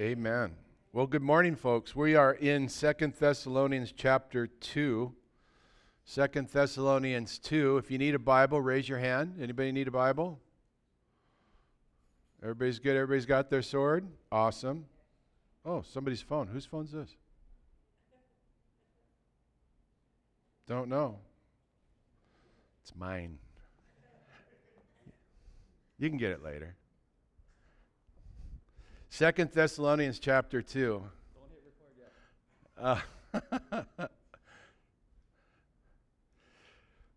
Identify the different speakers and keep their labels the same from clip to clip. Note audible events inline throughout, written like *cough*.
Speaker 1: Amen. Well, good morning, folks. We are in Second Thessalonians chapter 2. Second Thessalonians 2. If you need a Bible, raise your hand. Anybody need a Bible? Everybody's good. Everybody's got their sword? Awesome. Oh, somebody's phone. Whose phone's this? Don't know. It's mine. You can get it later. Second Thessalonians chapter 2. Uh, *laughs*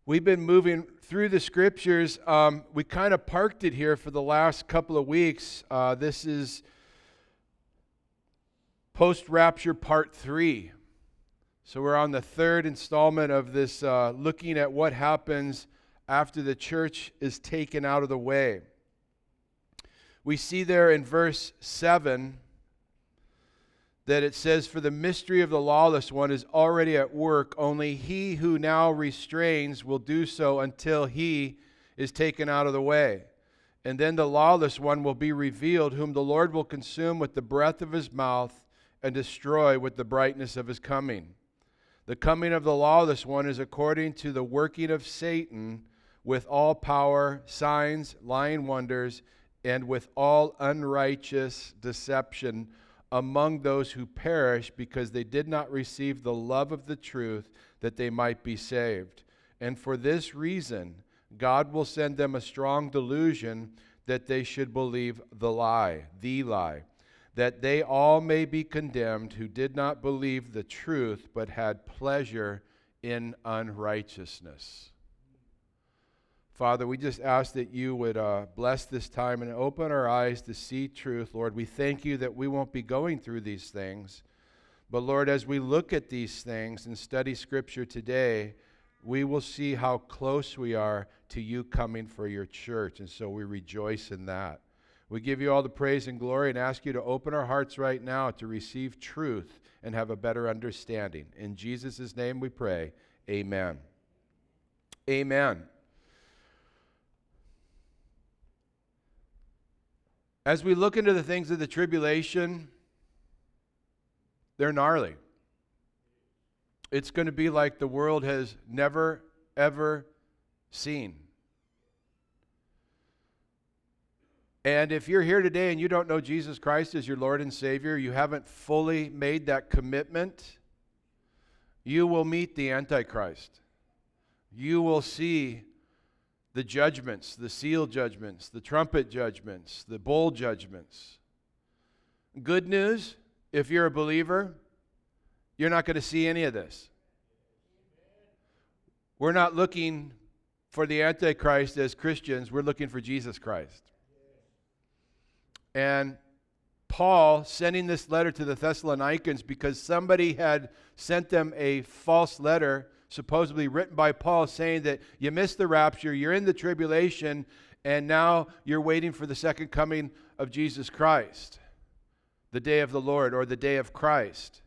Speaker 1: we've been moving through the scriptures. Um, we kind of parked it here for the last couple of weeks. Uh, this is post rapture part three. So we're on the third installment of this, uh, looking at what happens after the church is taken out of the way we see there in verse 7 that it says, For the mystery of the lawless one is already at work, only he who now restrains will do so until he is taken out of the way. And then the lawless one will be revealed, whom the Lord will consume with the breath of his mouth and destroy with the brightness of his coming. The coming of the lawless one is according to the working of Satan with all power, signs, lying wonders, and with all unrighteous deception among those who perish because they did not receive the love of the truth that they might be saved. And for this reason, God will send them a strong delusion that they should believe the lie, the lie, that they all may be condemned who did not believe the truth but had pleasure in unrighteousness. Father, we just ask that you would uh, bless this time and open our eyes to see truth. Lord, we thank you that we won't be going through these things. But Lord, as we look at these things and study Scripture today, we will see how close we are to you coming for your church. And so we rejoice in that. We give you all the praise and glory and ask you to open our hearts right now to receive truth and have a better understanding. In Jesus' name we pray. Amen. Amen. As we look into the things of the tribulation, they're gnarly. It's going to be like the world has never, ever seen. And if you're here today and you don't know Jesus Christ as your Lord and Savior, you haven't fully made that commitment, you will meet the Antichrist. You will see the judgments, the seal judgments, the trumpet judgments, the bowl judgments. Good news if you're a believer, you're not going to see any of this. We're not looking for the Antichrist as Christians, we're looking for Jesus Christ. And Paul sending this letter to the Thessalonians because somebody had sent them a false letter supposedly written by Paul saying that you missed the rapture, you're in the tribulation, and now you're waiting for the second coming of Jesus Christ, the day of the Lord or the day of Christ.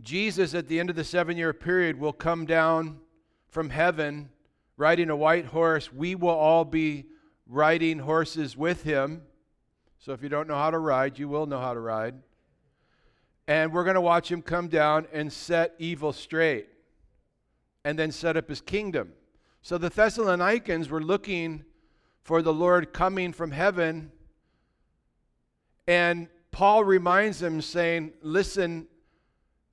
Speaker 1: Jesus, at the end of the seven year period, will come down from heaven riding a white horse. We will all be riding horses with him. So if you don't know how to ride, you will know how to ride and we're going to watch him come down and set evil straight and then set up his kingdom. So the Thessalonians were looking for the Lord coming from heaven. And Paul reminds them, saying, Listen,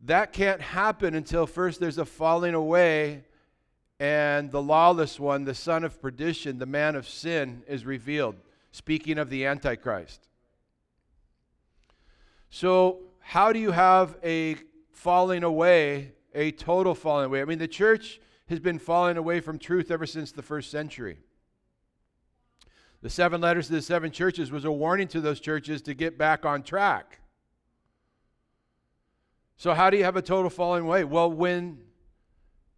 Speaker 1: that can't happen until first there's a falling away and the lawless one, the son of perdition, the man of sin, is revealed. Speaking of the Antichrist. So how do you have a falling away, a total falling away? I mean, the church has been falling away from truth ever since the first century. The seven letters to the seven churches was a warning to those churches to get back on track. So, how do you have a total falling away? Well, when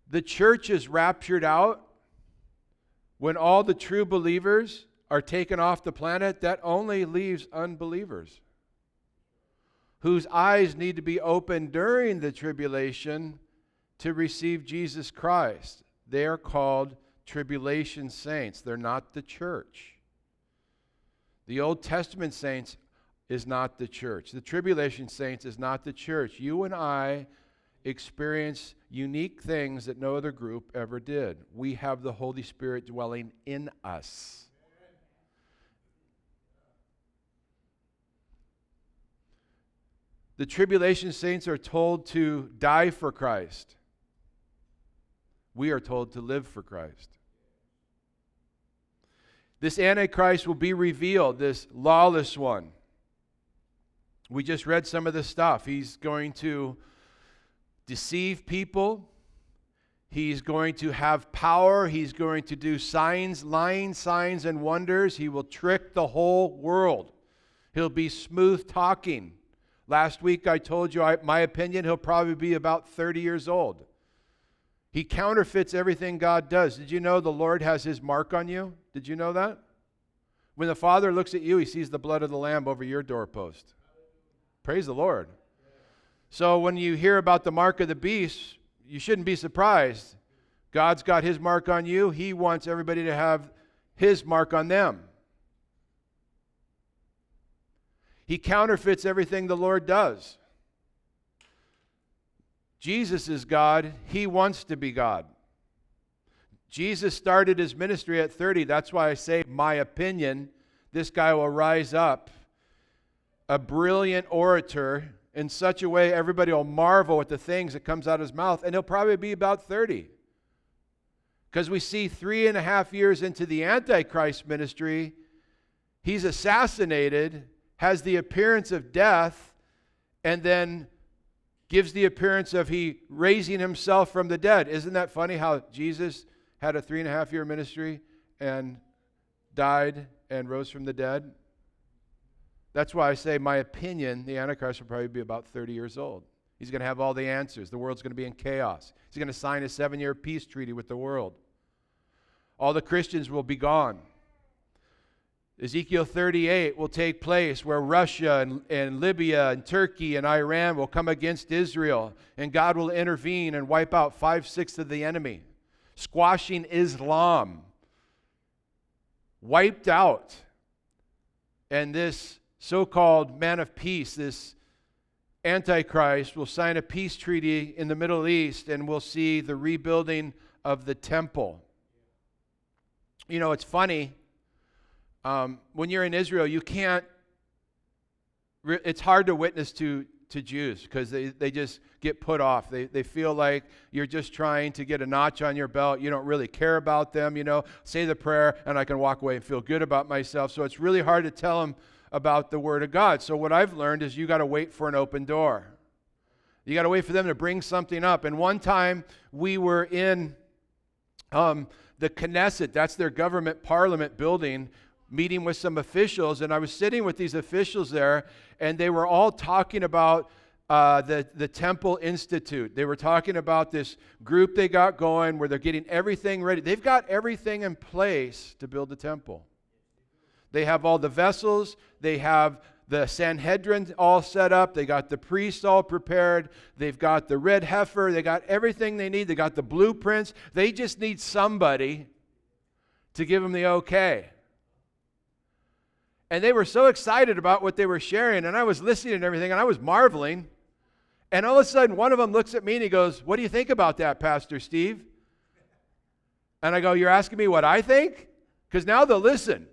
Speaker 1: the church is raptured out, when all the true believers are taken off the planet, that only leaves unbelievers whose eyes need to be opened during the tribulation to receive Jesus Christ. They are called tribulation saints, they're not the church. The Old Testament saints is not the church. The tribulation saints is not the church. You and I experience unique things that no other group ever did. We have the Holy Spirit dwelling in us. The tribulation saints are told to die for Christ. We are told to live for Christ. This Antichrist will be revealed, this lawless one. We just read some of the stuff. He's going to deceive people. He's going to have power. He's going to do signs, lying signs, and wonders. He will trick the whole world. He'll be smooth talking. Last week I told you I, my opinion, he'll probably be about 30 years old. He counterfeits everything God does. Did you know the Lord has his mark on you? Did you know that? When the Father looks at you, he sees the blood of the Lamb over your doorpost. Praise the Lord. So when you hear about the mark of the beast, you shouldn't be surprised. God's got his mark on you, he wants everybody to have his mark on them. He counterfeits everything the Lord does. Jesus is God, he wants to be God. Jesus started his ministry at 30. That's why I say, my opinion, this guy will rise up, a brilliant orator, in such a way everybody will marvel at the things that comes out of his mouth, and he'll probably be about 30. Because we see three and a half years into the Antichrist ministry, he's assassinated, has the appearance of death, and then gives the appearance of he raising himself from the dead. Isn't that funny how Jesus had a three and a half year ministry and died and rose from the dead? That's why I say, my opinion, the Antichrist will probably be about 30 years old. He's going to have all the answers. The world's going to be in chaos. He's going to sign a seven year peace treaty with the world. All the Christians will be gone. Ezekiel 38 will take place where Russia and, and Libya and Turkey and Iran will come against Israel, and God will intervene and wipe out five sixths of the enemy, squashing Islam. Wiped out. And this so called man of peace, this Antichrist, will sign a peace treaty in the Middle East, and we'll see the rebuilding of the temple. You know, it's funny um, when you're in Israel, you can't, it's hard to witness to, to Jews because they, they just get put off. They, they feel like you're just trying to get a notch on your belt. You don't really care about them, you know. Say the prayer and I can walk away and feel good about myself. So it's really hard to tell them about the Word of God. So what I've learned is you got to wait for an open door. You got to wait for them to bring something up. And one time we were in um, the Knesset, that's their government parliament building meeting with some officials, and I was sitting with these officials there, and they were all talking about uh, the, the Temple Institute. They were talking about this group they got going where they're getting everything ready. They've got everything in place to build the temple. They have all the vessels, they have the Sanhedrin all set up, they got the priests all prepared, they've got the red heifer, they got everything they need, they got the blueprints. They just need somebody to give them the okay. And they were so excited about what they were sharing, and I was listening and everything, and I was marveling. And all of a sudden, one of them looks at me and he goes, What do you think about that, Pastor Steve? And I go, You're asking me what I think? Because now they'll listen.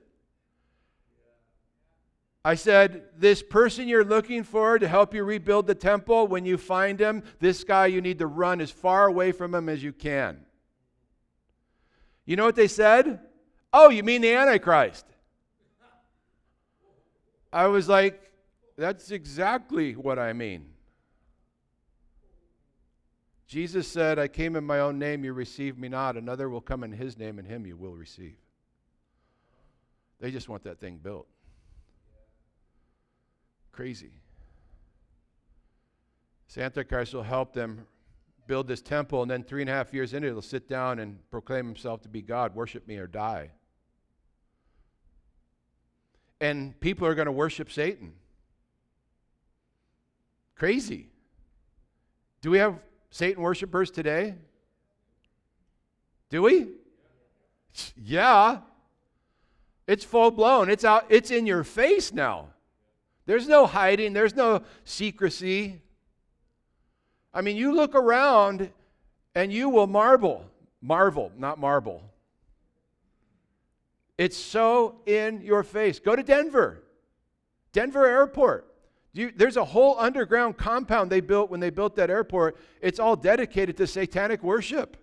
Speaker 1: I said, This person you're looking for to help you rebuild the temple, when you find him, this guy, you need to run as far away from him as you can. You know what they said? Oh, you mean the Antichrist? I was like, that's exactly what I mean. Jesus said, I came in my own name, you received me not. Another will come in his name, and him you will receive. They just want that thing built. Crazy. This Antichrist will help them build this temple, and then three and a half years into it, he'll sit down and proclaim himself to be God, worship me or die and people are going to worship Satan. Crazy. Do we have Satan worshipers today? Do we? Yeah. It's full blown. It's out it's in your face now. There's no hiding, there's no secrecy. I mean, you look around and you will marvel. Marvel, not marble. It's so in your face. Go to Denver, Denver Airport. You, there's a whole underground compound they built when they built that airport. It's all dedicated to satanic worship.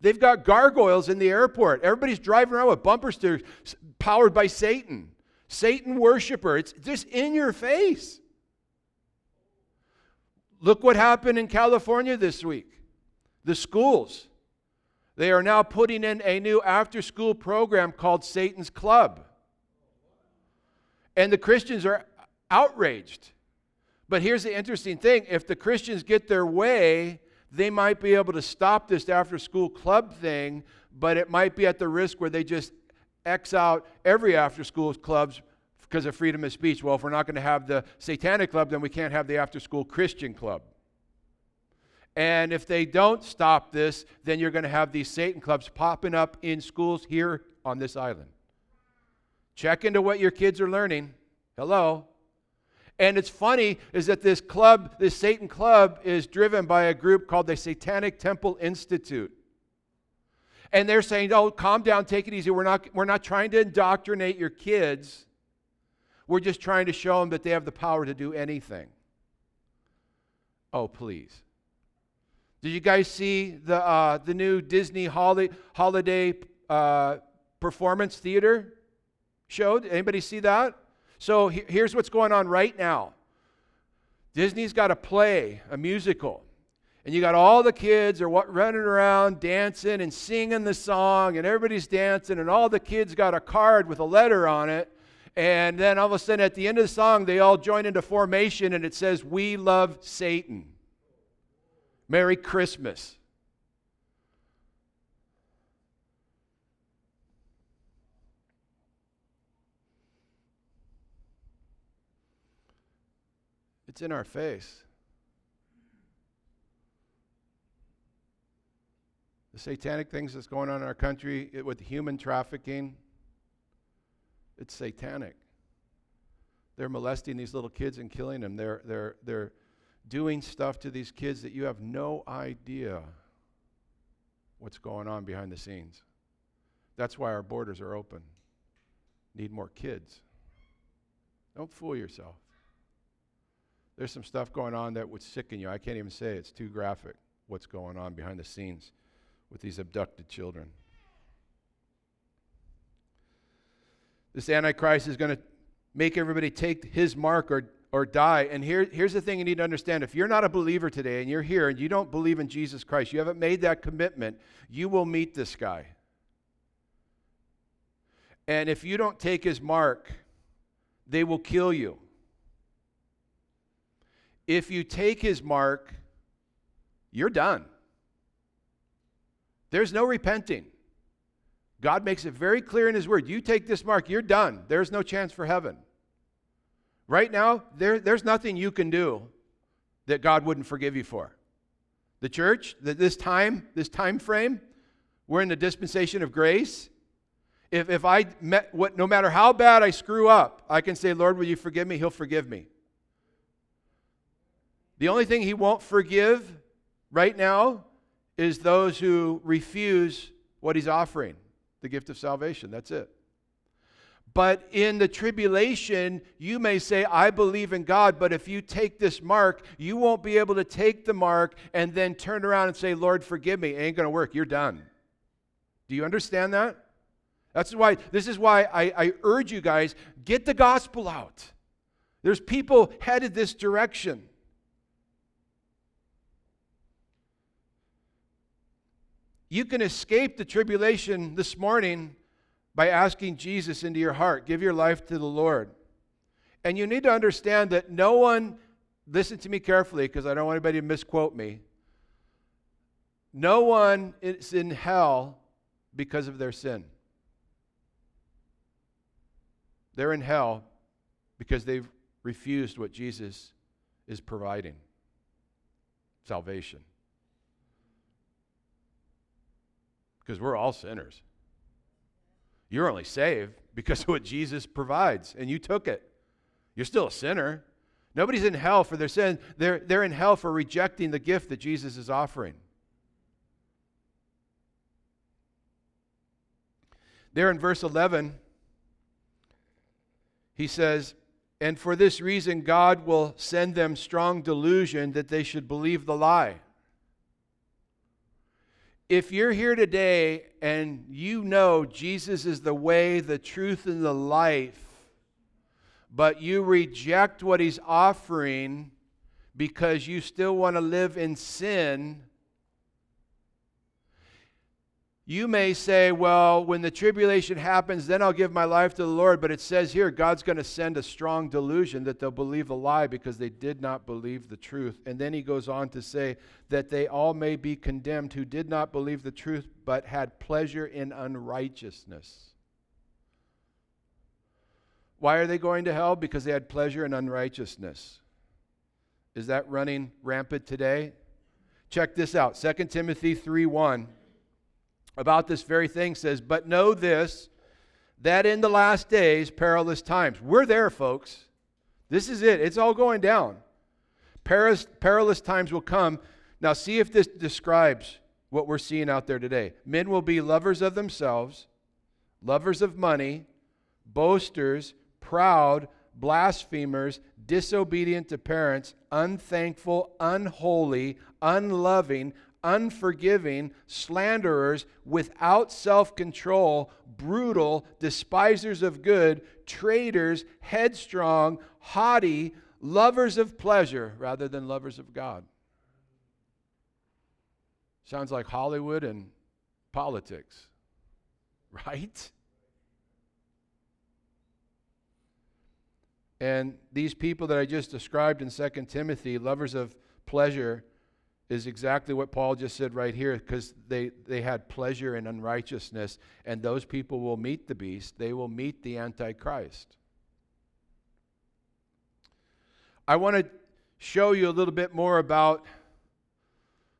Speaker 1: They've got gargoyles in the airport. Everybody's driving around with bumper stickers powered by Satan. Satan worshiper. It's just in your face. Look what happened in California this week. The schools. They are now putting in a new after school program called Satan's Club. And the Christians are outraged. But here's the interesting thing if the Christians get their way, they might be able to stop this after school club thing, but it might be at the risk where they just X out every after school clubs because of freedom of speech. Well, if we're not going to have the satanic club, then we can't have the after school Christian club. And if they don't stop this, then you're going to have these Satan clubs popping up in schools here on this island. Check into what your kids are learning. Hello. And it's funny is that this club, this Satan club, is driven by a group called the Satanic Temple Institute. And they're saying, oh, calm down, take it easy. We're not, we're not trying to indoctrinate your kids. We're just trying to show them that they have the power to do anything. Oh, please. Did you guys see the, uh, the new Disney holiday, holiday uh, performance theater show? Did anybody see that? So he- here's what's going on right now Disney's got a play, a musical. And you got all the kids are what, running around dancing and singing the song, and everybody's dancing, and all the kids got a card with a letter on it. And then all of a sudden, at the end of the song, they all join into formation, and it says, We love Satan. Merry Christmas. It's in our face. The satanic things that's going on in our country it, with human trafficking, it's satanic. They're molesting these little kids and killing them. They're, they're, they're doing stuff to these kids that you have no idea what's going on behind the scenes. That's why our borders are open. Need more kids. Don't fool yourself. There's some stuff going on that would sicken you. I can't even say it. it's too graphic what's going on behind the scenes with these abducted children. This Antichrist is going to make everybody take his mark or or die. And here, here's the thing you need to understand if you're not a believer today and you're here and you don't believe in Jesus Christ, you haven't made that commitment, you will meet this guy. And if you don't take his mark, they will kill you. If you take his mark, you're done. There's no repenting. God makes it very clear in his word. You take this mark, you're done. There's no chance for heaven. Right now, there, there's nothing you can do that God wouldn't forgive you for. The church, that this time, this time frame, we're in the dispensation of grace. If, if I met what no matter how bad I screw up, I can say, Lord, will you forgive me? He'll forgive me. The only thing he won't forgive right now is those who refuse what he's offering, the gift of salvation. That's it. But in the tribulation, you may say, I believe in God, but if you take this mark, you won't be able to take the mark and then turn around and say, Lord, forgive me. It ain't going to work. You're done. Do you understand that? That's why, this is why I, I urge you guys get the gospel out. There's people headed this direction. You can escape the tribulation this morning by asking Jesus into your heart. Give your life to the Lord. And you need to understand that no one, listen to me carefully because I don't want anybody to misquote me. No one is in hell because of their sin. They're in hell because they've refused what Jesus is providing salvation. Because we're all sinners. You're only saved because of what Jesus provides, and you took it. You're still a sinner. Nobody's in hell for their sin. They're, they're in hell for rejecting the gift that Jesus is offering. There in verse 11, he says, And for this reason, God will send them strong delusion that they should believe the lie. If you're here today and you know Jesus is the way, the truth, and the life, but you reject what he's offering because you still want to live in sin, you may say, well, when the tribulation happens, then I'll give my life to the Lord. But it says here, God's going to send a strong delusion that they'll believe the lie because they did not believe the truth. And then he goes on to say that they all may be condemned who did not believe the truth but had pleasure in unrighteousness. Why are they going to hell? Because they had pleasure in unrighteousness. Is that running rampant today? Check this out 2 Timothy 3 1 about this very thing says, But know this, that in the last days, perilous times. We're there, folks. This is it. It's all going down. Perilous, perilous times will come. Now, see if this describes what we're seeing out there today. Men will be lovers of themselves, lovers of money, boasters, proud, blasphemers, disobedient to parents, unthankful, unholy, unloving, unforgiving, slanderers, without self control, brutal, despisers of good, traitors, headstrong, haughty, lovers of pleasure rather than lovers of God. Sounds like Hollywood and politics, *laughs* right? And these people that I just described in 2 Timothy, lovers of pleasure, is exactly what Paul just said right here because they, they had pleasure in unrighteousness, and those people will meet the beast. They will meet the Antichrist. I want to show you a little bit more about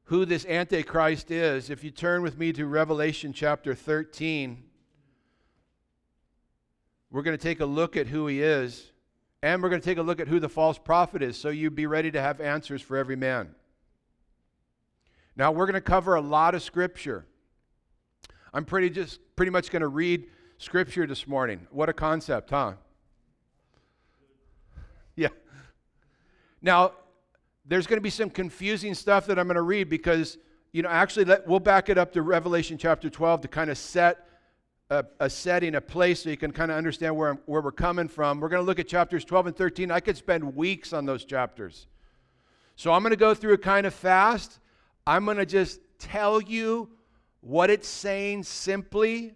Speaker 1: who this Antichrist is. If you turn with me to Revelation chapter 13, we're going to take a look at who he is, and we're going to take a look at who the false prophet is, so you be ready to have answers for every man. Now we're going to cover a lot of scripture. I'm pretty just pretty much going to read scripture this morning. What a concept, huh? Yeah. Now, there's going to be some confusing stuff that I'm going to read because, you know, actually, let, we'll back it up to Revelation chapter 12 to kind of set a, a, setting, a place, so you can kind of understand where, where we're coming from. We're going to look at chapters 12 and 13. I could spend weeks on those chapters. So I'm going to go through it kind of fast. I'm going to just tell you what it's saying simply.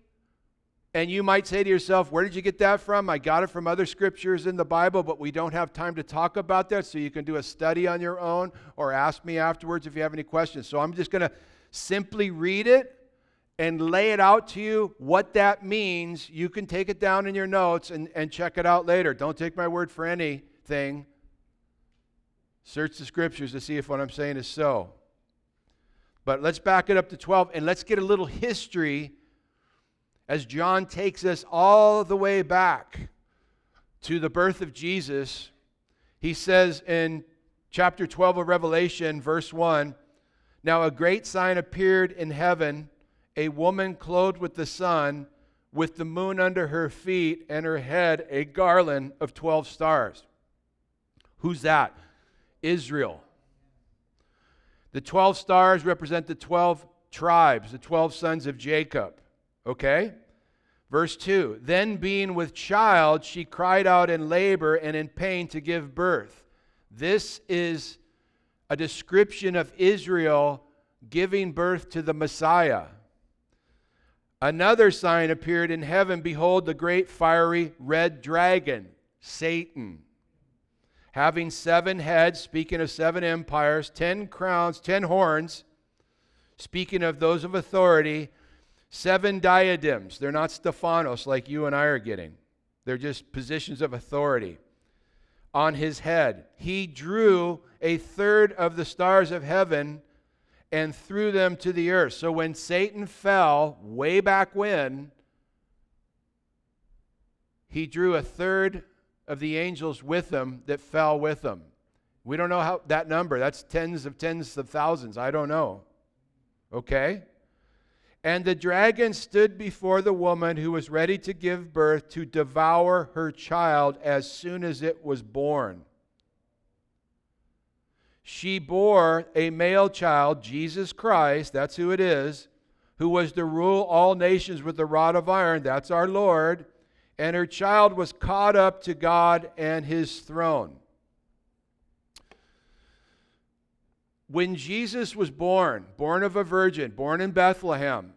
Speaker 1: And you might say to yourself, Where did you get that from? I got it from other scriptures in the Bible, but we don't have time to talk about that. So you can do a study on your own or ask me afterwards if you have any questions. So I'm just going to simply read it and lay it out to you what that means. You can take it down in your notes and, and check it out later. Don't take my word for anything. Search the scriptures to see if what I'm saying is so. But let's back it up to 12 and let's get a little history as John takes us all the way back to the birth of Jesus. He says in chapter 12 of Revelation, verse 1 Now a great sign appeared in heaven a woman clothed with the sun, with the moon under her feet, and her head a garland of 12 stars. Who's that? Israel. The 12 stars represent the 12 tribes, the 12 sons of Jacob. Okay? Verse 2 Then, being with child, she cried out in labor and in pain to give birth. This is a description of Israel giving birth to the Messiah. Another sign appeared in heaven Behold, the great fiery red dragon, Satan having seven heads, speaking of seven empires, ten crowns, ten horns, speaking of those of authority, seven diadems. They're not Stephanos like you and I are getting, they're just positions of authority on his head. He drew a third of the stars of heaven and threw them to the earth. So when Satan fell, way back when, he drew a third of the angels with them that fell with them. We don't know how that number, that's tens of tens of thousands. I don't know. Okay? And the dragon stood before the woman who was ready to give birth to devour her child as soon as it was born. She bore a male child, Jesus Christ, that's who it is, who was to rule all nations with a rod of iron, that's our Lord, and her child was caught up to God and his throne. When Jesus was born, born of a virgin, born in Bethlehem,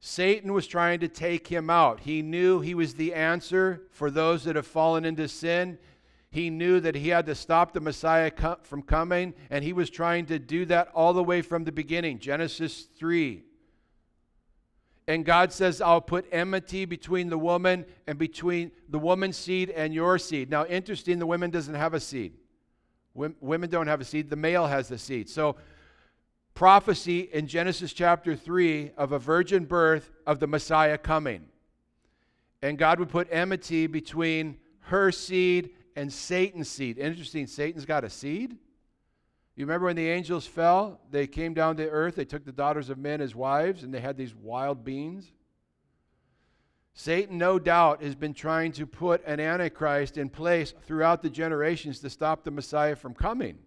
Speaker 1: Satan was trying to take him out. He knew he was the answer for those that have fallen into sin. He knew that he had to stop the Messiah from coming, and he was trying to do that all the way from the beginning. Genesis 3. And God says, I'll put enmity between the woman and between the woman's seed and your seed. Now, interesting, the woman doesn't have a seed. Women don't have a seed, the male has the seed. So, prophecy in Genesis chapter 3 of a virgin birth of the Messiah coming. And God would put enmity between her seed and Satan's seed. Interesting, Satan's got a seed. You remember when the angels fell? They came down to earth, they took the daughters of men as wives, and they had these wild beings. Satan, no doubt, has been trying to put an Antichrist in place throughout the generations to stop the Messiah from coming.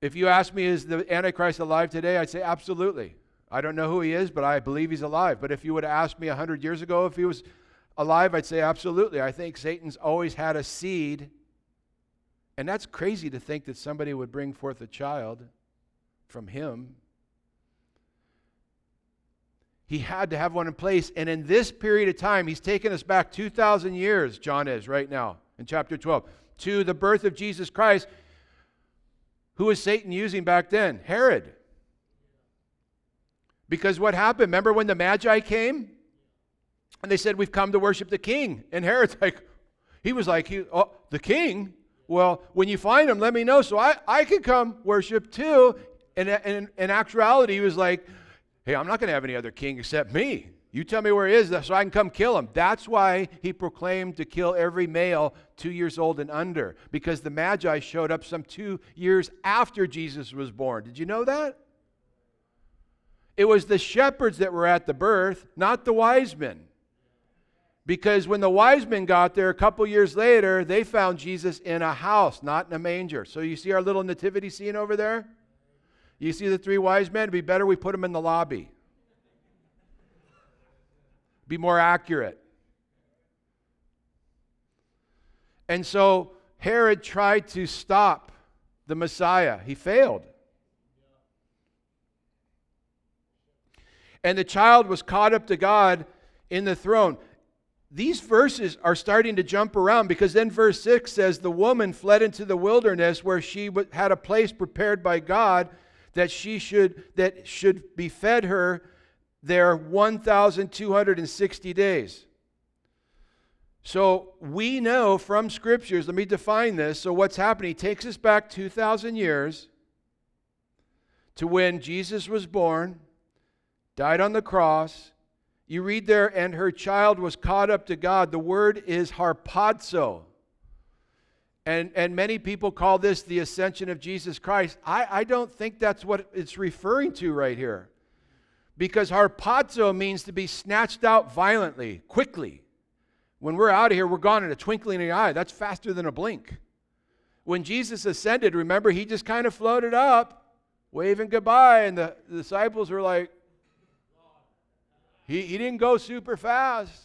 Speaker 1: If you ask me, is the Antichrist alive today? I'd say absolutely. I don't know who he is, but I believe he's alive. But if you would have asked me 100 years ago if he was alive, I'd say absolutely. I think Satan's always had a seed. And that's crazy to think that somebody would bring forth a child from him. He had to have one in place. And in this period of time, he's taken us back 2,000 years, John is right now in chapter 12, to the birth of Jesus Christ. Who was Satan using back then? Herod. Because what happened? Remember when the Magi came? And they said, We've come to worship the king. And Herod's *laughs* like, he was like, he, oh, the king? Well, when you find him, let me know so I, I can come worship too. And in, in actuality, he was like, Hey, I'm not going to have any other king except me. You tell me where he is so I can come kill him. That's why he proclaimed to kill every male two years old and under, because the Magi showed up some two years after Jesus was born. Did you know that? It was the shepherds that were at the birth, not the wise men. Because when the wise men got there a couple years later, they found Jesus in a house, not in a manger. So you see our little nativity scene over there? You see the three wise men? It'd be better we put them in the lobby be more accurate. And so Herod tried to stop the Messiah. He failed. And the child was caught up to God in the throne. These verses are starting to jump around because then verse 6 says, The woman fled into the wilderness where she had a place prepared by God that she should that should be fed her there 1,260 days. So we know from scriptures, let me define this. So what's happening? He takes us back 2,000 years to when Jesus was born, died on the cross. You read there, and her child was caught up to God. The word is harpazo. And, and many people call this the ascension of Jesus Christ. I, I don't think that's what it's referring to right here because harpazo means to be snatched out violently, quickly. When we're out of here, we're gone in a twinkling of the eye. That's faster than a blink. When Jesus ascended, remember, he just kind of floated up, waving goodbye, and the, the disciples were like, he, he didn't go super fast.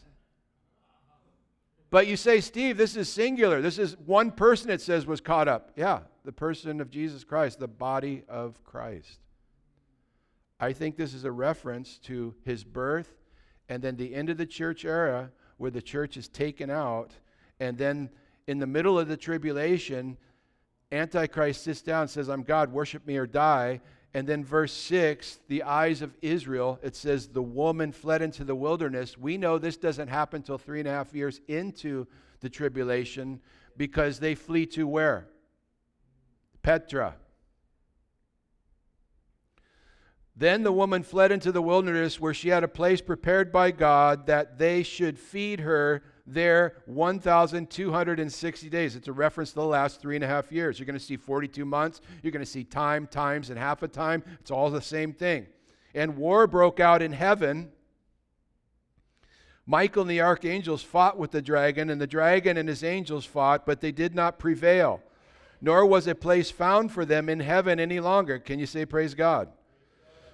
Speaker 1: But you say, Steve, this is singular. This is one person, it says, was caught up. Yeah, the person of Jesus Christ, the body of Christ. I think this is a reference to his birth and then the end of the church era where the church is taken out. And then in the middle of the tribulation, Antichrist sits down and says, I'm God, worship me or die. And then verse 6, the eyes of Israel, it says, the woman fled into the wilderness. We know this doesn't happen until three and a half years into the tribulation because they flee to where? Petra. Then the woman fled into the wilderness where she had a place prepared by God that they should feed her there 1,260 days. It's a reference to the last three and a half years. You're going to see 42 months. You're going to see time, times, and half a time. It's all the same thing. And war broke out in heaven. Michael and the archangels fought with the dragon, and the dragon and his angels fought, but they did not prevail. Nor was a place found for them in heaven any longer. Can you say, Praise God?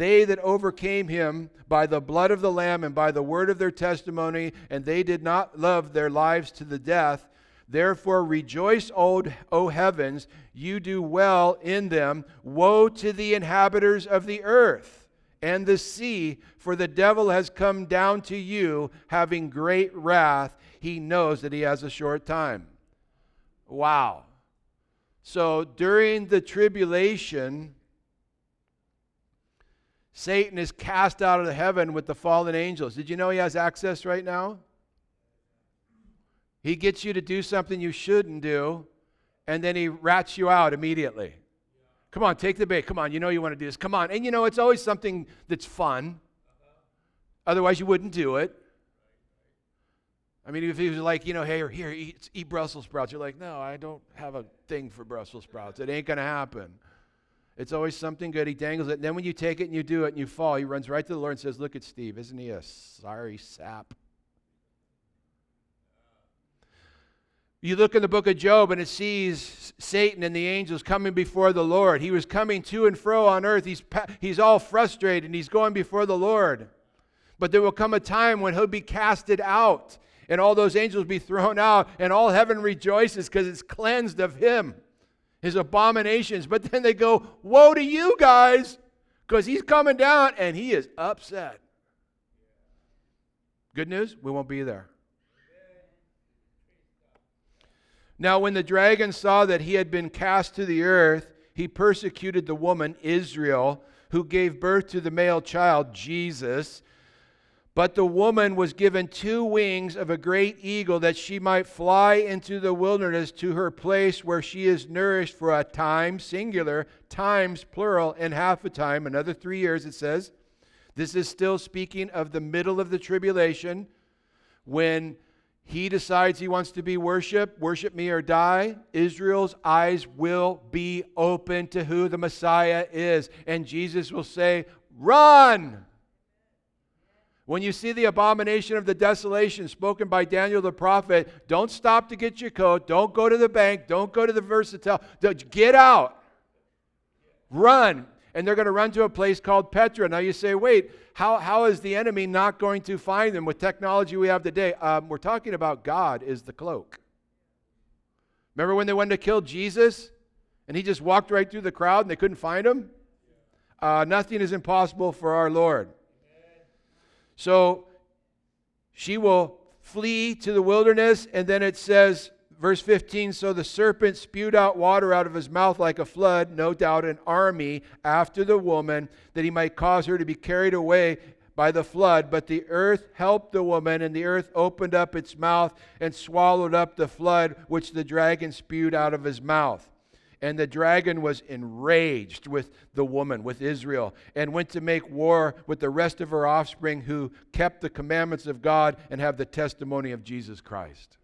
Speaker 1: they that overcame him by the blood of the Lamb and by the word of their testimony, and they did not love their lives to the death. Therefore rejoice, o, o heavens, you do well in them. Woe to the inhabitants of the earth and the sea, for the devil has come down to you, having great wrath. He knows that he has a short time. Wow. So during the tribulation, Satan is cast out of heaven with the fallen angels. Did you know he has access right now? He gets you to do something you shouldn't do, and then he rats you out immediately. Come on, take the bait. Come on, you know you want to do this. Come on. And you know, it's always something that's fun. Otherwise, you wouldn't do it. I mean, if he was like, you know, hey, here, eat, eat Brussels sprouts, you're like, no, I don't have a thing for Brussels sprouts. It ain't going to happen. It's always something good. He dangles it. And then when you take it and you do it and you fall, he runs right to the Lord and says, Look at Steve. Isn't he a sorry sap? You look in the book of Job and it sees Satan and the angels coming before the Lord. He was coming to and fro on earth. He's, he's all frustrated and he's going before the Lord. But there will come a time when he'll be casted out and all those angels be thrown out and all heaven rejoices because it's cleansed of him his abominations. But then they go, Woe to you guys, because he's coming down and he is upset. Good news, we won't be there. Now, when the dragon saw that he had been cast to the earth, he persecuted the woman, Israel, who gave birth to the male child, Jesus. But the woman was given two wings of a great eagle that she might fly into the wilderness to her place where she is nourished for a time, singular, times, plural, and half a time, another three years, it says. This is still speaking of the middle of the tribulation when he decides he wants to be worshiped, worship me or die. Israel's eyes will be open to who the Messiah is. And Jesus will say, Run! When you see the abomination of the desolation spoken by Daniel the prophet, don't stop to get your coat. Don't go to the bank. Don't go to the versatile. Get out. Run. And they're going to run to a place called Petra. Now you say, wait, how, how is the enemy not going to find them with technology we have today? Um, we're talking about God is the cloak. Remember when they wanted to kill Jesus and he just walked right through the crowd and they couldn't find him? Uh, nothing is impossible for our Lord. So she will flee to the wilderness, and then it says, verse 15 So the serpent spewed out water out of his mouth like a flood, no doubt an army after the woman, that he might cause her to be carried away by the flood. But the earth helped the woman, and the earth opened up its mouth and swallowed up the flood which the dragon spewed out of his mouth. And the dragon was enraged with the woman, with Israel, and went to make war with the rest of her offspring who kept the commandments of God and have the testimony of Jesus Christ.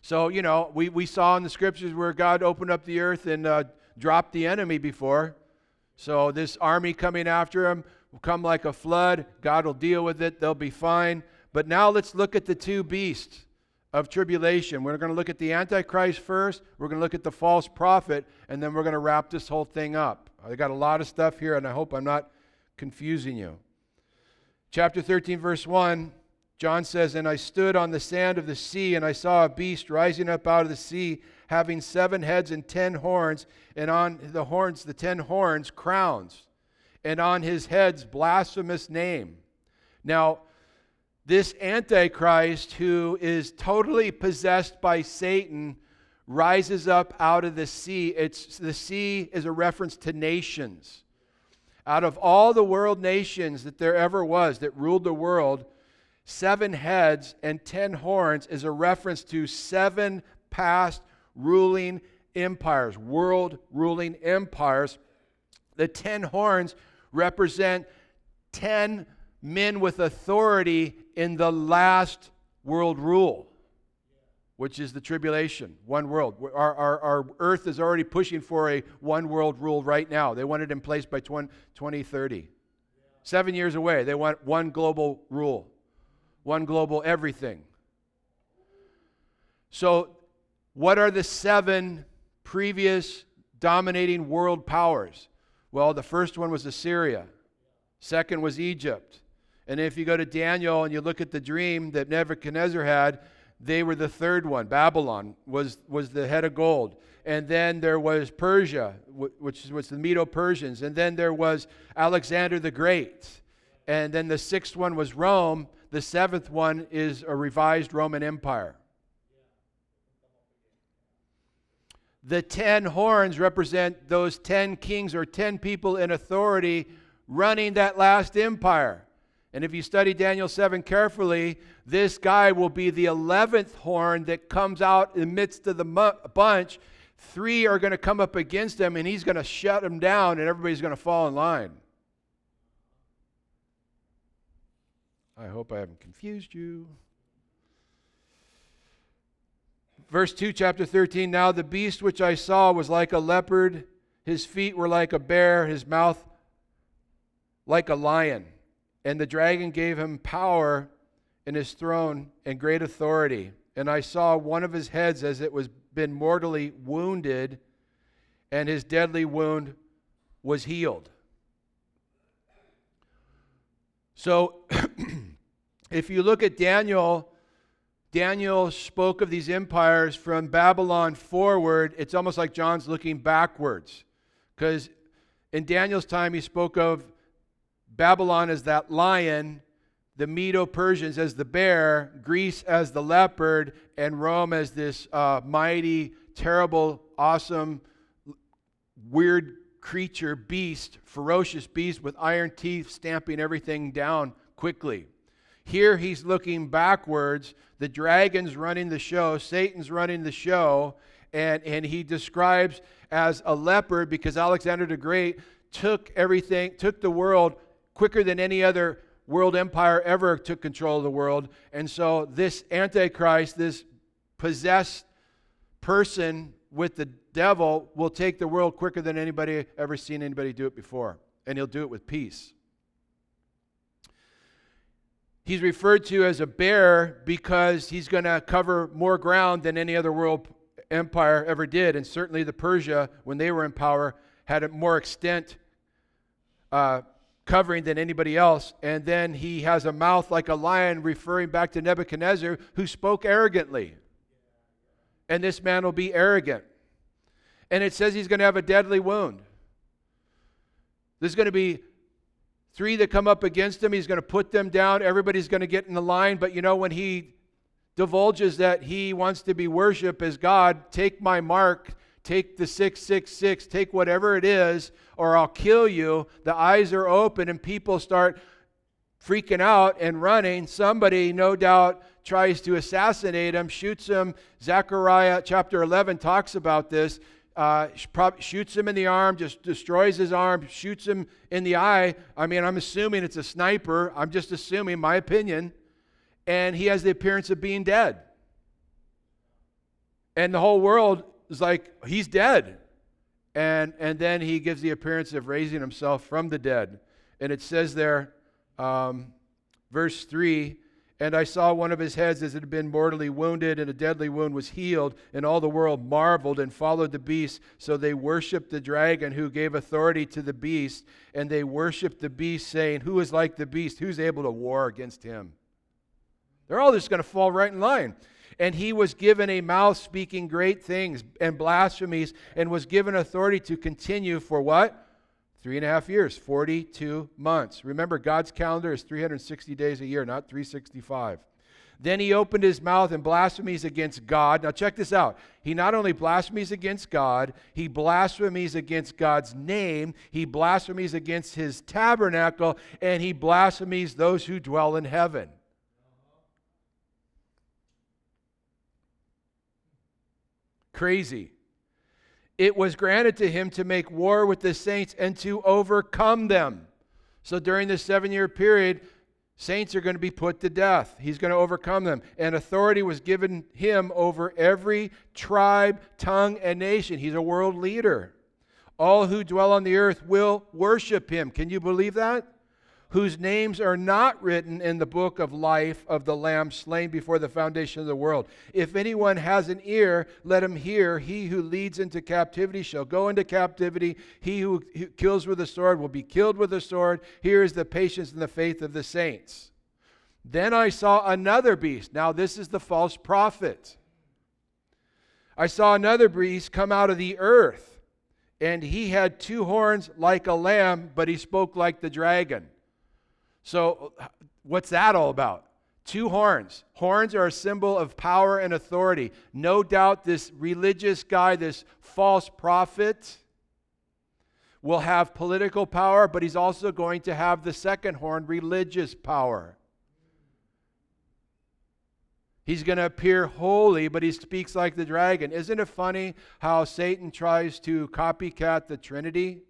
Speaker 1: So, you know, we, we saw in the scriptures where God opened up the earth and uh, dropped the enemy before. So, this army coming after him will come like a flood. God will deal with it. They'll be fine. But now let's look at the two beasts of tribulation. We're going to look at the Antichrist first, we're going to look at the false prophet, and then we're going to wrap this whole thing up. I got a lot of stuff here, and I hope I'm not confusing you. Chapter 13, verse 1, John says, And I stood on the sand of the sea, and I saw a beast rising up out of the sea, having seven heads and ten horns, and on the horns, the ten horns, crowns, and on his heads, blasphemous name. Now, this Antichrist, who is totally possessed by Satan, rises up out of the sea. It's, the sea is a reference to nations. Out of all the world nations that there ever was that ruled the world, seven heads and ten horns is a reference to seven past ruling empires, world ruling empires. The ten horns represent ten men with authority in the last world rule, which is the tribulation, one world. Our, our, our earth is already pushing for a one world rule right now. They want it in place by 20, 2030. Seven years away, they want one global rule, one global everything. So, what are the seven previous dominating world powers? Well, the first one was Assyria, second was Egypt, and if you go to Daniel and you look at the dream that Nebuchadnezzar had, they were the third one. Babylon was, was the head of gold. And then there was Persia, which was the Medo Persians. And then there was Alexander the Great. And then the sixth one was Rome. The seventh one is a revised Roman Empire. The ten horns represent those ten kings or ten people in authority running that last empire. And if you study Daniel 7 carefully, this guy will be the 11th horn that comes out in the midst of the bunch. Three are going to come up against him, and he's going to shut them down, and everybody's going to fall in line. I hope I haven't confused you. Verse 2, chapter 13 Now the beast which I saw was like a leopard, his feet were like a bear, his mouth like a lion. And the dragon gave him power in his throne and great authority. And I saw one of his heads as it was been mortally wounded, and his deadly wound was healed. So, *clears throat* if you look at Daniel, Daniel spoke of these empires from Babylon forward. It's almost like John's looking backwards. Because in Daniel's time, he spoke of Babylon as that lion, the Medo Persians as the bear, Greece as the leopard, and Rome as this uh, mighty, terrible, awesome, weird creature, beast, ferocious beast with iron teeth stamping everything down quickly. Here he's looking backwards. The dragon's running the show, Satan's running the show, and, and he describes as a leopard because Alexander the Great took everything, took the world quicker than any other world empire ever took control of the world. And so, this Antichrist, this possessed person with the devil, will take the world quicker than anybody ever seen anybody do it before. And he'll do it with peace. He's referred to as a bear because he's going to cover more ground than any other world empire ever did. And certainly the Persia, when they were in power, had a more extent uh, covering than anybody else. And then he has a mouth like a lion, referring back to Nebuchadnezzar, who spoke arrogantly. And this man will be arrogant. And it says he's going to have a deadly wound. There's going to be three that come up against him. He's going to put them down. Everybody's going to get in the line. But you know, when he divulges that he wants to be worshiped as God, take my mark, take the 666, take whatever it is, or I'll kill you. The eyes are open and people start freaking out and running. Somebody, no doubt, tries to assassinate him, shoots him. Zechariah chapter 11 talks about this. Uh, shoots him in the arm, just destroys his arm, shoots him in the eye. I mean, I'm assuming it's a sniper. I'm just assuming, my opinion. And he has the appearance of being dead. And the whole world is like, he's dead. And, and then he gives the appearance of raising himself from the dead. And it says there, um, verse 3 And I saw one of his heads as it had been mortally wounded, and a deadly wound was healed. And all the world marveled and followed the beast. So they worshiped the dragon who gave authority to the beast. And they worshiped the beast, saying, Who is like the beast? Who's able to war against him? They're all just going to fall right in line and he was given a mouth speaking great things and blasphemies, and was given authority to continue for what? Three and a half years, 42 months. Remember, God's calendar is 360 days a year, not 365. Then he opened his mouth and blasphemies against God. Now, check this out. He not only blasphemies against God, he blasphemies against God's name, he blasphemies against his tabernacle, and he blasphemies those who dwell in heaven. Crazy. It was granted to him to make war with the saints and to overcome them. So during this seven year period, Saints are going to be put to death. He's going to overcome them. And authority was given him over every tribe, tongue, and nation. He's a world leader. All who dwell on the earth will worship him. Can you believe that? Whose names are not written in the book of life of the Lamb slain before the foundation of the world. If anyone has an ear, let him hear. He who leads into captivity shall go into captivity. He who kills with a sword will be killed with a sword. Here is the patience and the faith of the saints. Then I saw another beast. Now, this is the false prophet. I saw another beast come out of the earth, and he had two horns like a lamb, but he spoke like the dragon. So, what's that all about? Two horns. Horns are a symbol of power and authority. No doubt this religious guy, this false prophet, will have political power, but he's also going to have the second horn, religious power. He's going to appear holy, but he speaks like the dragon. Isn't it funny how Satan tries to copycat the Trinity?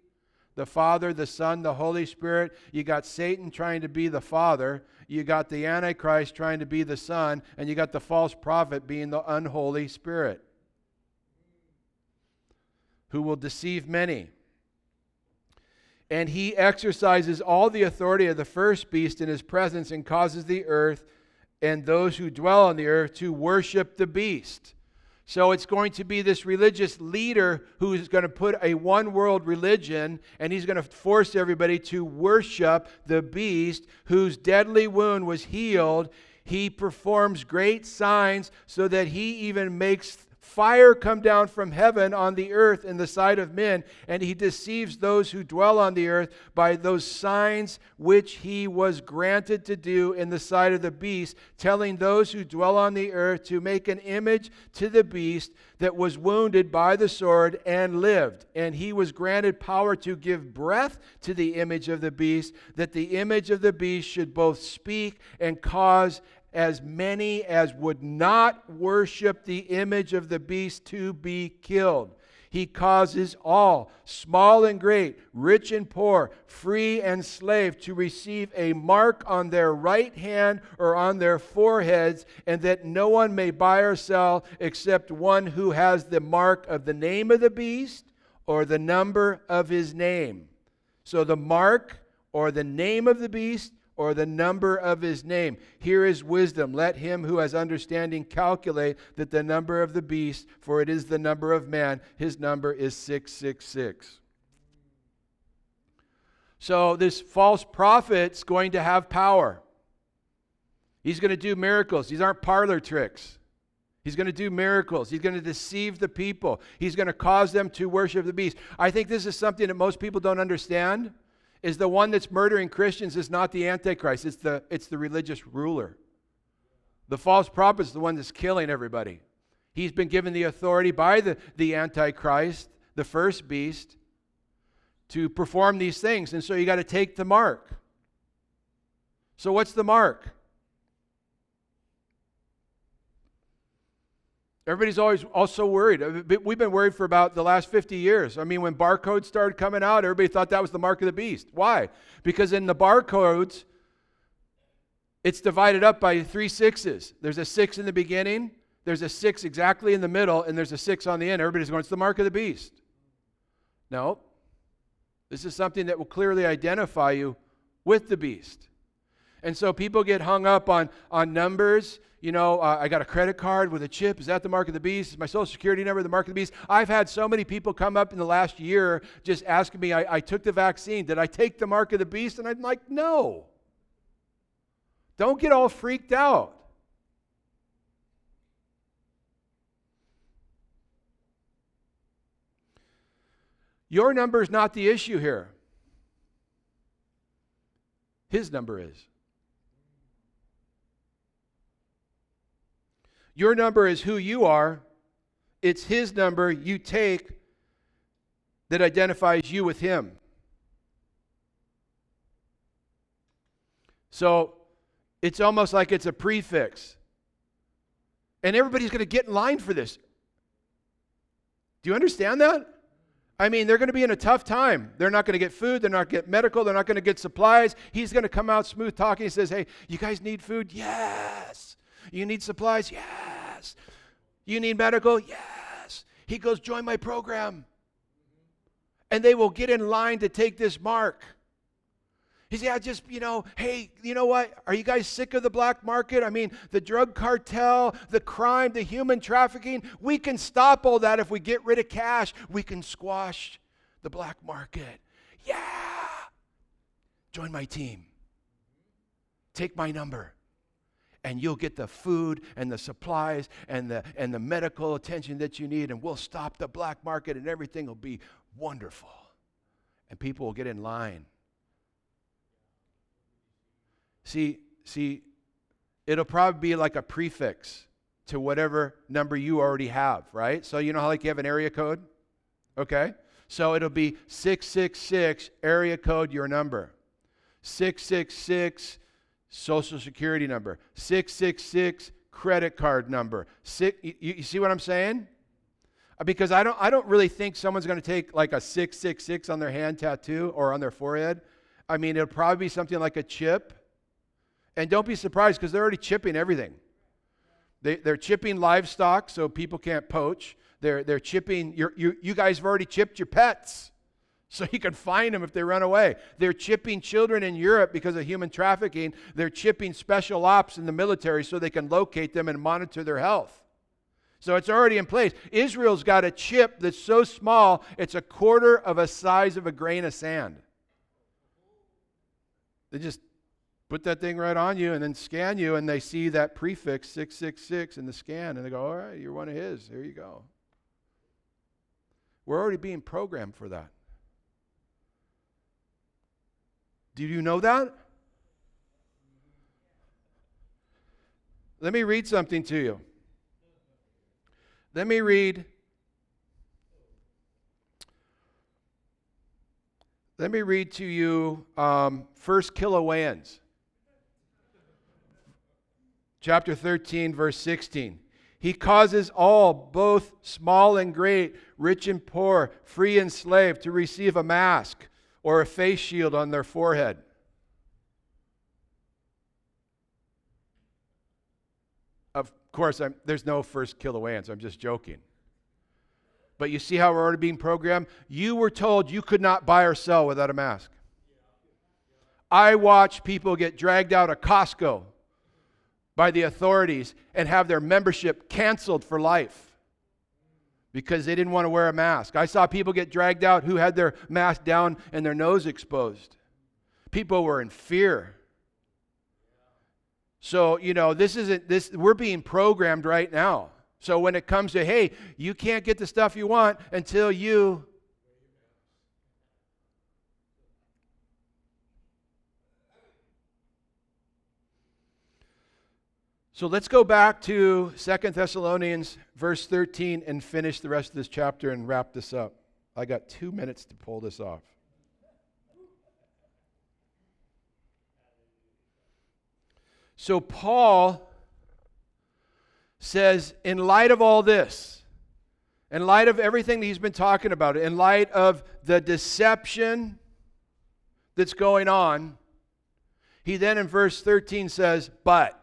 Speaker 1: The Father, the Son, the Holy Spirit. You got Satan trying to be the Father. You got the Antichrist trying to be the Son. And you got the false prophet being the unholy Spirit who will deceive many. And he exercises all the authority of the first beast in his presence and causes the earth and those who dwell on the earth to worship the beast. So it's going to be this religious leader who is going to put a one world religion and he's going to force everybody to worship the beast whose deadly wound was healed. He performs great signs so that he even makes fire come down from heaven on the earth in the sight of men, and he deceives those who dwell on the earth by those signs which he was granted to do in the sight of the beast, telling those who dwell on the earth to make an image to the beast that was wounded by the sword and lived. And he was granted power to give breath to the image of the beast, that the image of the beast should both speak and cause as many as would not worship the image of the beast to be killed. He causes all, small and great, rich and poor, free and slave, to receive a mark on their right hand or on their foreheads, and that no one may buy or sell except one who has the mark of the name of the beast or the number of his name. So the mark or the name of the beast or the number of his name. Here is wisdom. Let him who has understanding calculate that the number of the beast, for it is the number of man, his number is 666. So this false prophet's going to have power. He's going to do miracles. These aren't parlor tricks. He's going to do miracles. He's going to deceive the people. He's going to cause them to worship the beast. I think this is something that most people don't understand is the one that's murdering Christians is not the Antichrist, it's the, it's the religious ruler. The false prophet is the one that's killing everybody. He's been given the authority by the, the Antichrist, the first beast, to perform these things. And so you got to take the mark. So, what's the mark? Everybody's always also worried. Uh, we've been worried for about the last 50 years. I mean, when barcodes started coming out, everybody thought that was the mark of the beast. Why? Because in the barcodes, it's divided up by three sixes. There's a six in the beginning, there's a six exactly in the middle, and there's a six on the end. Everybody's going, it's the mark of the beast. No. This is something that will clearly identify you with the beast. And so people get hung up on, on numbers you know, uh, I got a credit card with a chip. Is that the mark of the beast? Is my social security number the mark of the beast? I've had so many people come up in the last year just asking me, I, I took the vaccine. Did I take the mark of the beast? And I'm like, no. Don't get all freaked out. Your number is not the issue here. His number is. Your number is who you are. It's His number you take that identifies you with Him. So it's almost like it's a prefix. And everybody's going to get in line for this. Do you understand that? I mean, they're going to be in a tough time. They're not going to get food. They're not going to get medical. They're not going to get supplies. He's going to come out smooth talking. He says, Hey, you guys need food? Yes. You need supplies? Yes. You need medical? Yes. He goes, Join my program. And they will get in line to take this mark. He said, I just, you know, hey, you know what? Are you guys sick of the black market? I mean, the drug cartel, the crime, the human trafficking. We can stop all that if we get rid of cash. We can squash the black market. Yeah. Join my team. Take my number. And you'll get the food and the supplies and the, and the medical attention that you need, and we'll stop the black market, and everything will be wonderful. And people will get in line See, see, it'll probably be like a prefix to whatever number you already have, right? So you know how like you have an area code? Okay? So it'll be 666 area code your number. 666 social security number. 666 credit card number. Six, you, you see what I'm saying? Uh, because I don't, I don't really think someone's going to take like a 666 on their hand tattoo or on their forehead. I mean, it'll probably be something like a chip and don't be surprised because they're already chipping everything. They, they're chipping livestock so people can't poach. They're, they're chipping, you you guys have already chipped your pets so you can find them if they run away. They're chipping children in Europe because of human trafficking. They're chipping special ops in the military so they can locate them and monitor their health. So it's already in place. Israel's got a chip that's so small, it's a quarter of a size of a grain of sand. They just put that thing right on you and then scan you, and they see that prefix 666 in the scan, and they go, All right, you're one of his. Here you go. We're already being programmed for that. Do you know that? Let me read something to you. Let me read. Let me read to you um, First Kilowans chapter 13, verse 16. He causes all, both small and great, rich and poor, free and slave, to receive a mask or a face shield on their forehead. Of course, I'm, there's no first Kilowans. I'm just joking. But you see how we're already being programmed? You were told you could not buy or sell without a mask. I watch people get dragged out of Costco by the authorities and have their membership canceled for life because they didn't want to wear a mask. I saw people get dragged out who had their mask down and their nose exposed. People were in fear. So, you know, this isn't this we're being programmed right now. So when it comes to, hey, you can't get the stuff you want until you So let's go back to Second Thessalonians, verse 13, and finish the rest of this chapter and wrap this up. I got two minutes to pull this off. So Paul says, in light of all this, in light of everything that he's been talking about, in light of the deception that's going on, he then in verse 13 says, But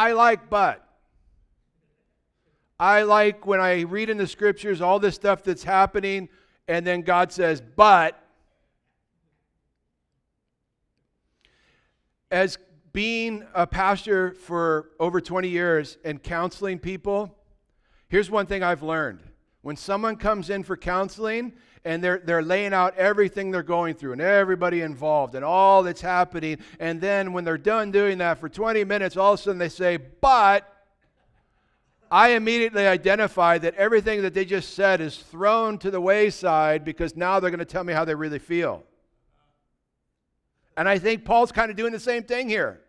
Speaker 1: I like but. I like when I read in the scriptures all this stuff that's happening, and then God says, but. As being a pastor for over 20 years and counseling people, here's one thing I've learned. When someone comes in for counseling and they're, they're laying out everything they're going through and everybody involved and all that's happening. And then when they're done doing that for 20 minutes, all of a sudden they say, But I immediately identify that everything that they just said is thrown to the wayside because now they're going to tell me how they really feel. And I think Paul's kind of doing the same thing here.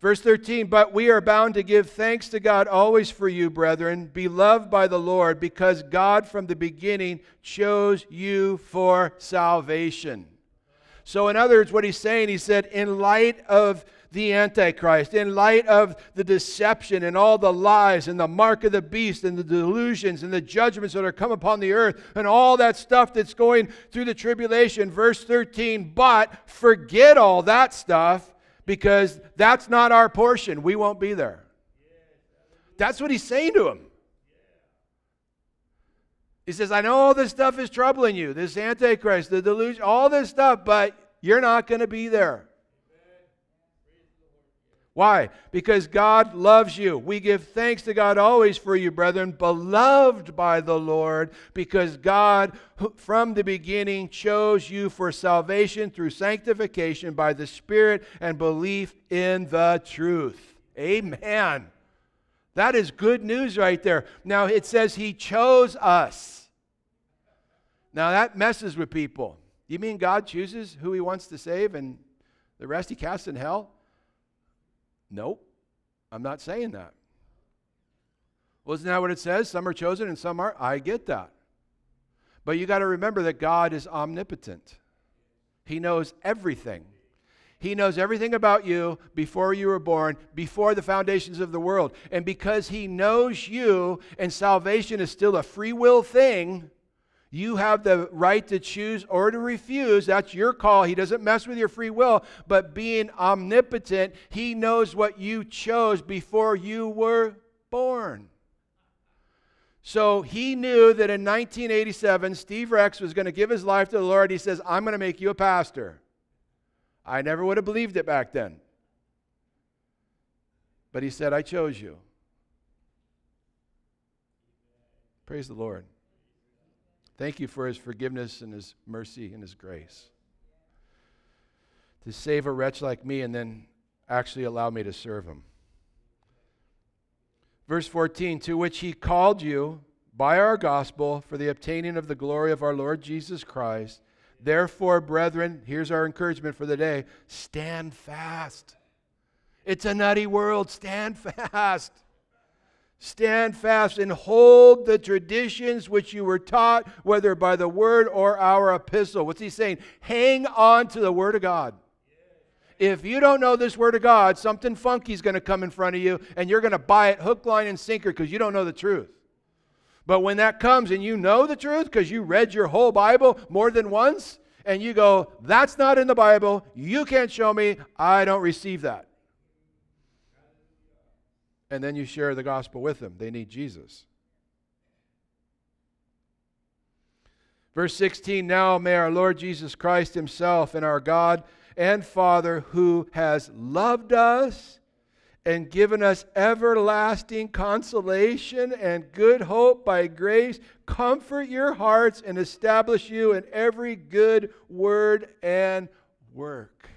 Speaker 1: Verse 13, but we are bound to give thanks to God always for you, brethren, beloved by the Lord, because God from the beginning chose you for salvation. So, in other words, what he's saying, he said, in light of the Antichrist, in light of the deception and all the lies and the mark of the beast and the delusions and the judgments that are come upon the earth and all that stuff that's going through the tribulation, verse 13, but forget all that stuff because that's not our portion. We won't be there. That's what he's saying to him. He says, I know all this stuff is troubling you, this Antichrist, the delusion, all this stuff, but you're not going to be there. Why? Because God loves you. We give thanks to God always for you, brethren, beloved by the Lord, because God from the beginning chose you for salvation through sanctification by the Spirit and belief in the truth. Amen. That is good news right there. Now it says He chose us. Now that messes with people. You mean God chooses who He wants to save and the rest He casts in hell? Nope, I'm not saying that. Wasn't that what it says? Some are chosen and some aren't. I get that. But you got to remember that God is omnipotent, He knows everything. He knows everything about you before you were born, before the foundations of the world. And because He knows you, and salvation is still a free will thing, you have the right to choose or to refuse. That's your call. He doesn't mess with your free will. But being omnipotent, He knows what you chose before you were born. So he knew that in 1987, Steve Rex was going to give his life to the Lord. He says, I'm going to make you a pastor. I never would have believed it back then. But he said, I chose you. Praise the Lord. Thank you for his forgiveness and his mercy and his grace. To save a wretch like me and then actually allow me to serve him. Verse 14, to which he called you by our gospel for the obtaining of the glory of our Lord Jesus Christ. Therefore, brethren, here's our encouragement for the day stand fast. It's a nutty world. Stand *laughs* fast. Stand fast and hold the traditions which you were taught, whether by the word or our epistle. What's he saying? Hang on to the word of God. If you don't know this word of God, something funky is going to come in front of you, and you're going to buy it hook, line, and sinker because you don't know the truth. But when that comes and you know the truth because you read your whole Bible more than once, and you go, That's not in the Bible, you can't show me, I don't receive that and then you share the gospel with them. They need Jesus. Verse 16 Now may our Lord Jesus Christ Himself and our God and Father, who has loved us and given us everlasting consolation and good hope by grace, comfort your hearts and establish you in every good word and work.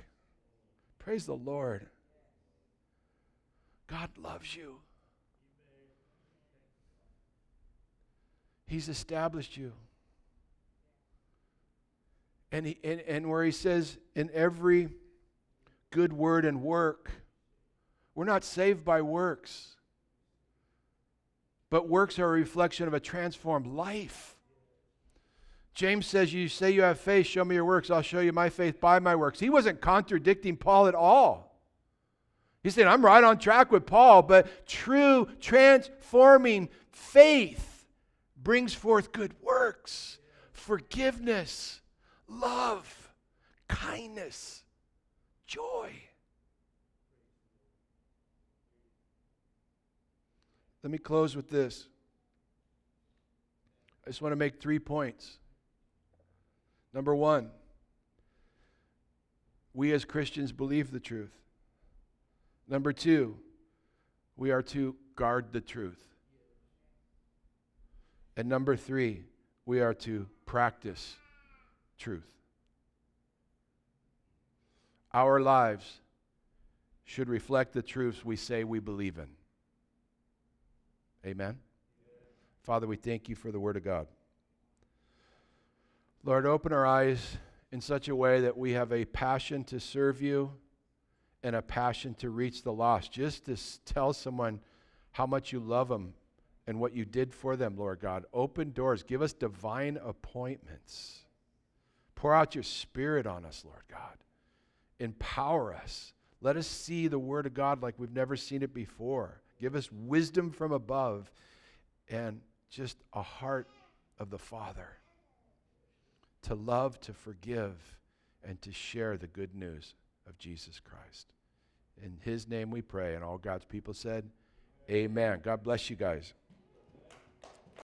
Speaker 1: Praise the Lord. God loves you. He's established you. And, he, and, and where he says, in every good word and work, we're not saved by works, but works are a reflection of a transformed life. James says, You say you have faith, show me your works, I'll show you my faith by my works. He wasn't contradicting Paul at all. He said, I'm right on track with Paul, but true transforming faith brings forth good works, forgiveness, love, kindness, joy. Let me close with this. I just want to make three points. Number one, we as Christians believe the truth. Number two, we are to guard the truth. And number three, we are to practice truth. Our lives should reflect the truths we say we believe in. Amen. Father, we thank you for the Word of God. Lord, open our eyes in such a way that we have a passion to serve you and a passion to reach the lost. Just to tell someone how much you love them and what you did for them, Lord God. Open doors. Give us divine appointments. Pour out your spirit on us, Lord God. Empower us. Let us see the Word of God like we've never seen it before. Give us wisdom from above and just a heart of the Father to love, to forgive, and to share the good news of Jesus Christ. In His name we pray. And all God's people said, Amen. God bless you guys.